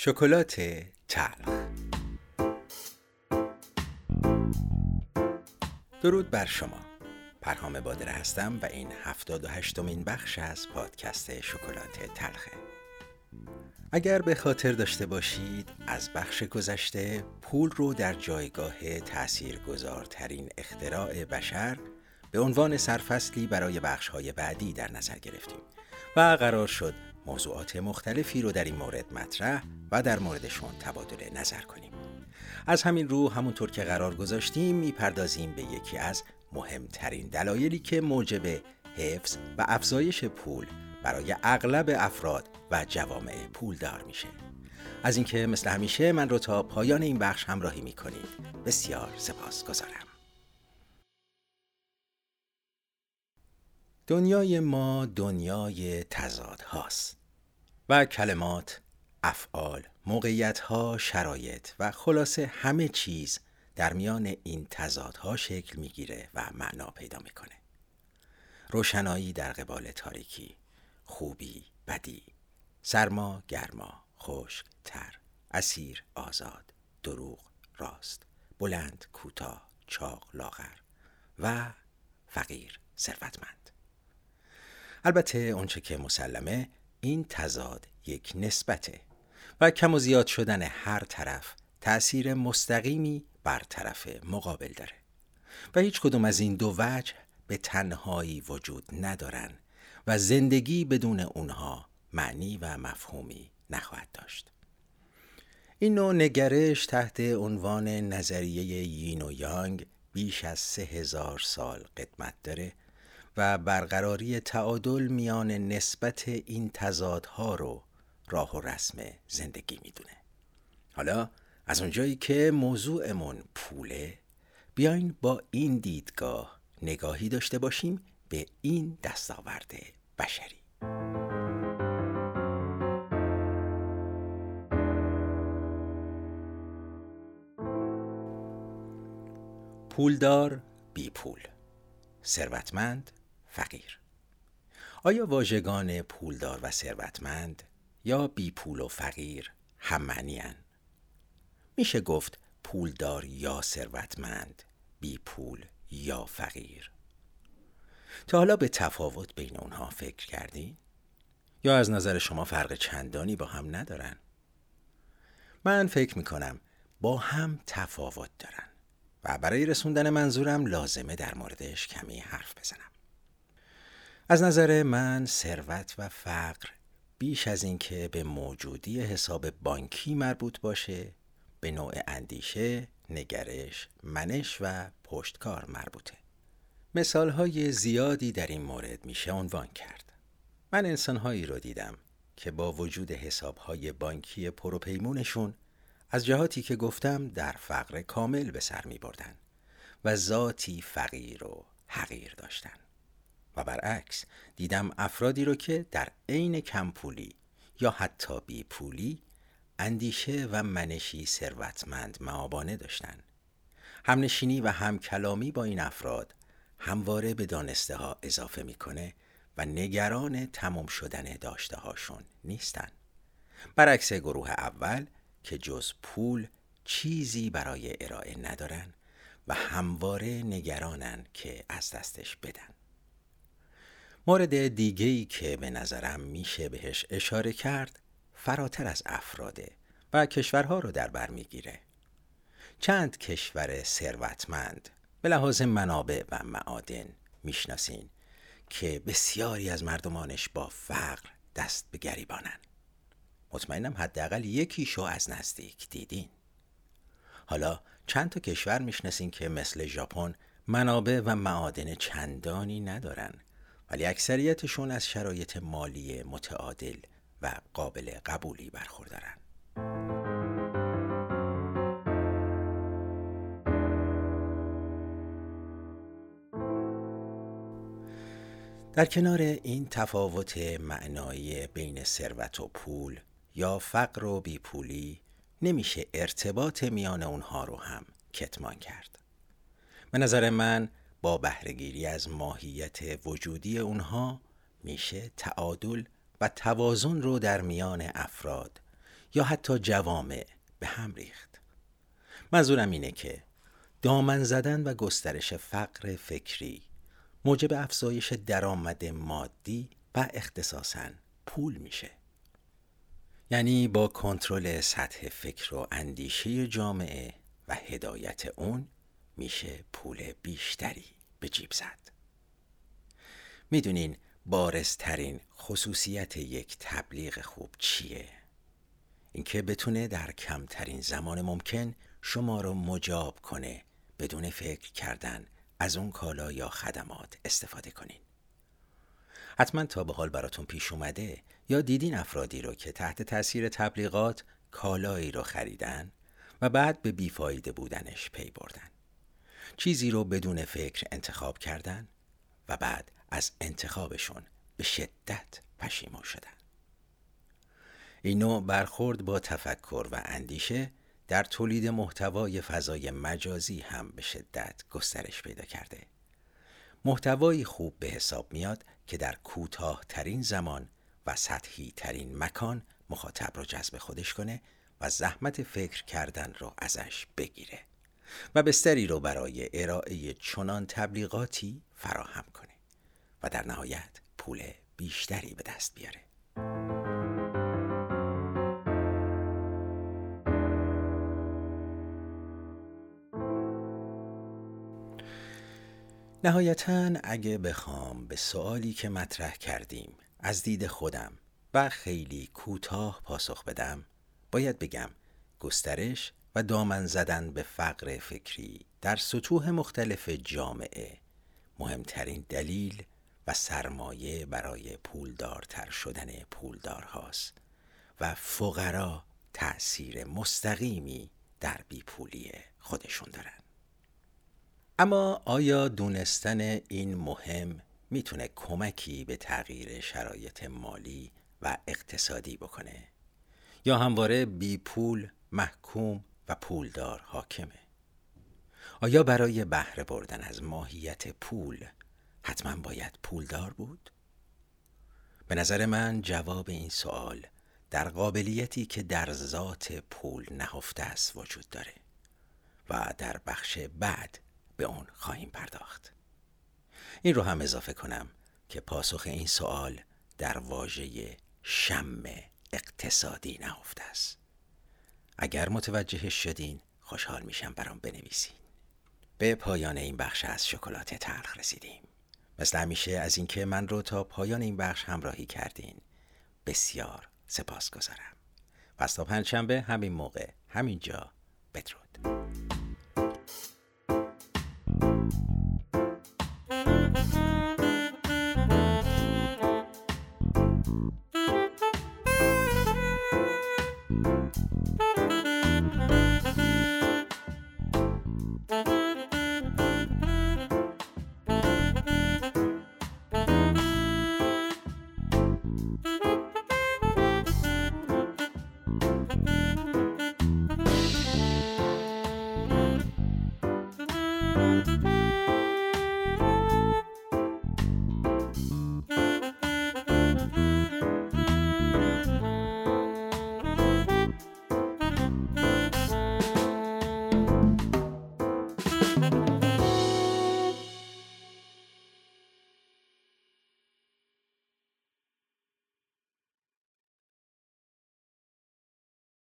شکلات تلخ درود بر شما. پرهام بادره هستم و این هفتاد و هشتمین بخش از پادکست شکلات تلخه اگر به خاطر داشته باشید از بخش گذشته پول رو در جایگاه تأثیر گذارترین اختراع بشر به عنوان سرفصلی برای بخشهای بعدی در نظر گرفتیم و قرار شد موضوعات مختلفی رو در این مورد مطرح و در موردشون تبادل نظر کنیم. از همین رو همونطور که قرار گذاشتیم می‌پردازیم به یکی از مهمترین دلایلی که موجب حفظ و افزایش پول برای اغلب افراد و جوامع پولدار میشه. از اینکه مثل همیشه من رو تا پایان این بخش همراهی می‌کنید بسیار سپاس گذارم دنیای ما دنیای تضاد هاست و کلمات، افعال، موقعیت ها، شرایط و خلاصه همه چیز در میان این تضادها شکل می‌گیره و معنا پیدا می‌کنه. روشنایی در قبال تاریکی، خوبی، بدی، سرما، گرما، خشک، تر، اسیر، آزاد، دروغ، راست، بلند، کوتاه، چاق، لاغر و فقیر، ثروتمند. البته اونچه که مسلمه این تضاد یک نسبته و کم و زیاد شدن هر طرف تأثیر مستقیمی بر طرف مقابل داره. و هیچ کدوم از این دو وجه به تنهایی وجود ندارن و زندگی بدون اونها معنی و مفهومی نخواهد داشت. این نوع نگرش تحت عنوان نظریه یین و یانگ بیش از سه هزار سال قدمت داره و برقراری تعادل میان نسبت این تضادها رو راه و رسم زندگی می‌دونه. حالا از اونجایی که موضوعمون پوله بیاین با این دیدگاه نگاهی داشته باشیم به این دستاورد بشری. پولدار بی پول. ثروتمند فقیر آیا واژگان پولدار و ثروتمند یا بی پول و فقیر هم میشه گفت پولدار یا ثروتمند بی پول یا فقیر تا حالا به تفاوت بین اونها فکر کردین؟ یا از نظر شما فرق چندانی با هم ندارن؟ من فکر می‌کنم با هم تفاوت دارن و برای رسوندن منظورم لازمه در موردش کمی حرف بزنم از نظر من ثروت و فقر بیش از اینکه به موجودی حساب بانکی مربوط باشه به نوع اندیشه، نگرش، منش و پشتکار مربوطه. مثال های زیادی در این مورد میشه عنوان کرد. من انسانهایی رو دیدم که با وجود حسابهای بانکی پروپیمونشون از جهاتی که گفتم در فقر کامل به سر می بردن و ذاتی فقیر و حقیر داشتن. و برعکس دیدم افرادی رو که در عین کمپولی یا حتی بی پولی اندیشه و منشی ثروتمند معابانه داشتند. همنشینی و همکلامی با این افراد همواره به دانسته ها اضافه می‌کنه و نگران تمام شدن داشته هاشون نیستن. برعکس گروه اول که جز پول چیزی برای ارائه ندارن و همواره نگرانن که از دستش بدن. مورد دیگهی که به نظرم میشه بهش اشاره کرد فراتر از افراده و کشورها رو در بر می‌گیره. چند کشور ثروتمند به لحاظ منابع و معادن می‌شناسین که بسیاری از مردمانش با فقر دست به گریبانن. مطمئنم حداقل یکیشو از نزدیک دیدین. حالا چند تا کشور می‌شناسین که مثل ژاپن منابع و معادن چندانی ندارن. ولی اکثریتشون از شرایط مالی متعادل و قابل قبولی برخوردارن. در کنار این تفاوت معنایی بین ثروت و پول یا فقر و بیپولی نمیشه ارتباط میان اونها رو هم کتمان کرد. به نظر من با بهرهگیری از ماهیت وجودی اونها میشه تعادل و توازن رو در میان افراد یا حتی جوامع به هم ریخت. منظورم اینه که دامن زدن و گسترش فقر فکری موجب افزایش درآمد مادی و اختصاصا پول میشه. یعنی با کنترل سطح فکر و اندیشه جامعه و هدایت اون میشه پول بیشتری به جیب زد. می‌دونین بارزترین خصوصیت یک تبلیغ خوب چیه؟ اینکه بتونه در کمترین زمان ممکن شما رو مجاب کنه بدون فکر کردن از اون کالا یا خدمات استفاده کنین. حتما تا به حال براتون پیش اومده یا دیدین افرادی رو که تحت تاثیر تبلیغات کالایی رو خریدن و بعد به بیفایده بودنش پی بردن. چیزی رو بدون فکر انتخاب کردن و بعد از انتخابشون به شدت پشیمان شدن. این نوع برخورد با تفکر و اندیشه در تولید محتوای فضای مجازی هم به شدت گسترش پیدا کرده. محتوایی خوب به حساب میاد که در کوتاه ترین زمان و سطحی ترین مکان مخاطب رو جذب خودش کنه و زحمت فکر کردن رو ازش بگیره. و بستری رو برای ارائه چنان تبلیغاتی فراهم کنه و در نهایت پول بیشتری به دست بیاره. نهایتا اگه بخوام به سوالی که مطرح کردیم از دید خودم و خیلی کوتاه پاسخ بدم باید بگم گسترش و دامن زدن به فقر فکری در سطوح مختلف جامعه مهمترین دلیل و سرمایه برای پولدارتر شدن پولدار هاست و فقرا تأثیر مستقیمی در بیپولی خودشون دارن. اما آیا دونستن این مهم می‌تونه کمکی به تغییر شرایط مالی و اقتصادی بکنه؟ یا همواره بی پول محکوم و پولدار حاکمه. آیا برای بهره بردن از ماهیت پول حتما باید پولدار بود؟ به نظر من جواب این سوال در قابلیتی که در ذات پول نهفته است وجود داره و در بخش بعد به اون خواهیم پرداخت. این رو هم اضافه کنم که پاسخ این سوال در واژه شم اقتصادی نهفته است. اگر متوجه شدین خوشحال میشم برام بنویسین. به پایان این بخش از شکلات تلخ رسیدیم. مثل همیشه از اینکه من رو تا پایان این بخش همراهی کردین. بسیار سپاس گذارم. پس تا پنجشنبه همین موقع همینجا بدرود.